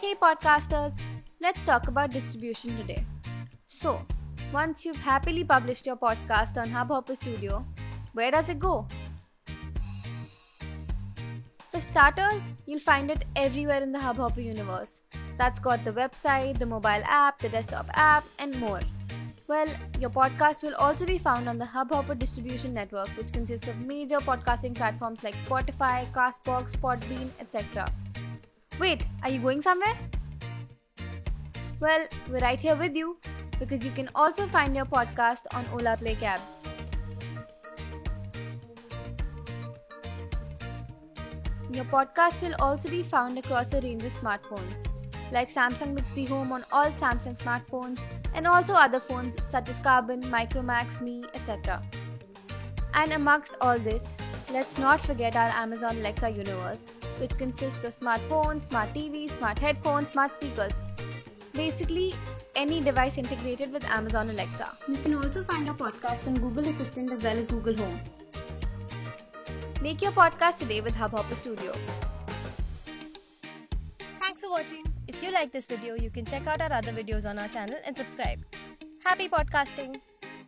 Hey, podcasters, let's talk about distribution today. So, once you've happily published your podcast on Hubhopper Studio, where does it go? For starters, you'll find it everywhere in the Hubhopper universe. That's got the website, the mobile app, the desktop app, and more. Well, your podcast will also be found on the Hubhopper distribution network, which consists of major podcasting platforms like Spotify, Castbox, Podbean, etc. Wait, are you going somewhere? Well, we're right here with you because you can also find your podcast on Ola Play Cabs. Your podcast will also be found across a range of smartphones, like Samsung Bixby Home on all Samsung smartphones, and also other phones such as Karbonn, Micromax, Mi, etc. And amongst all this, let's not forget our Amazon Alexa universe, which consists of smartphones, smart TVs, smart headphones, smart speakers. Basically, any device integrated with Amazon Alexa. You can also find your podcast on Google Assistant as well as Google Home. Make your podcast today with Hubhopper Studio. Thanks for watching. If you like this video, you can check out our other videos on our channel and subscribe. Happy podcasting!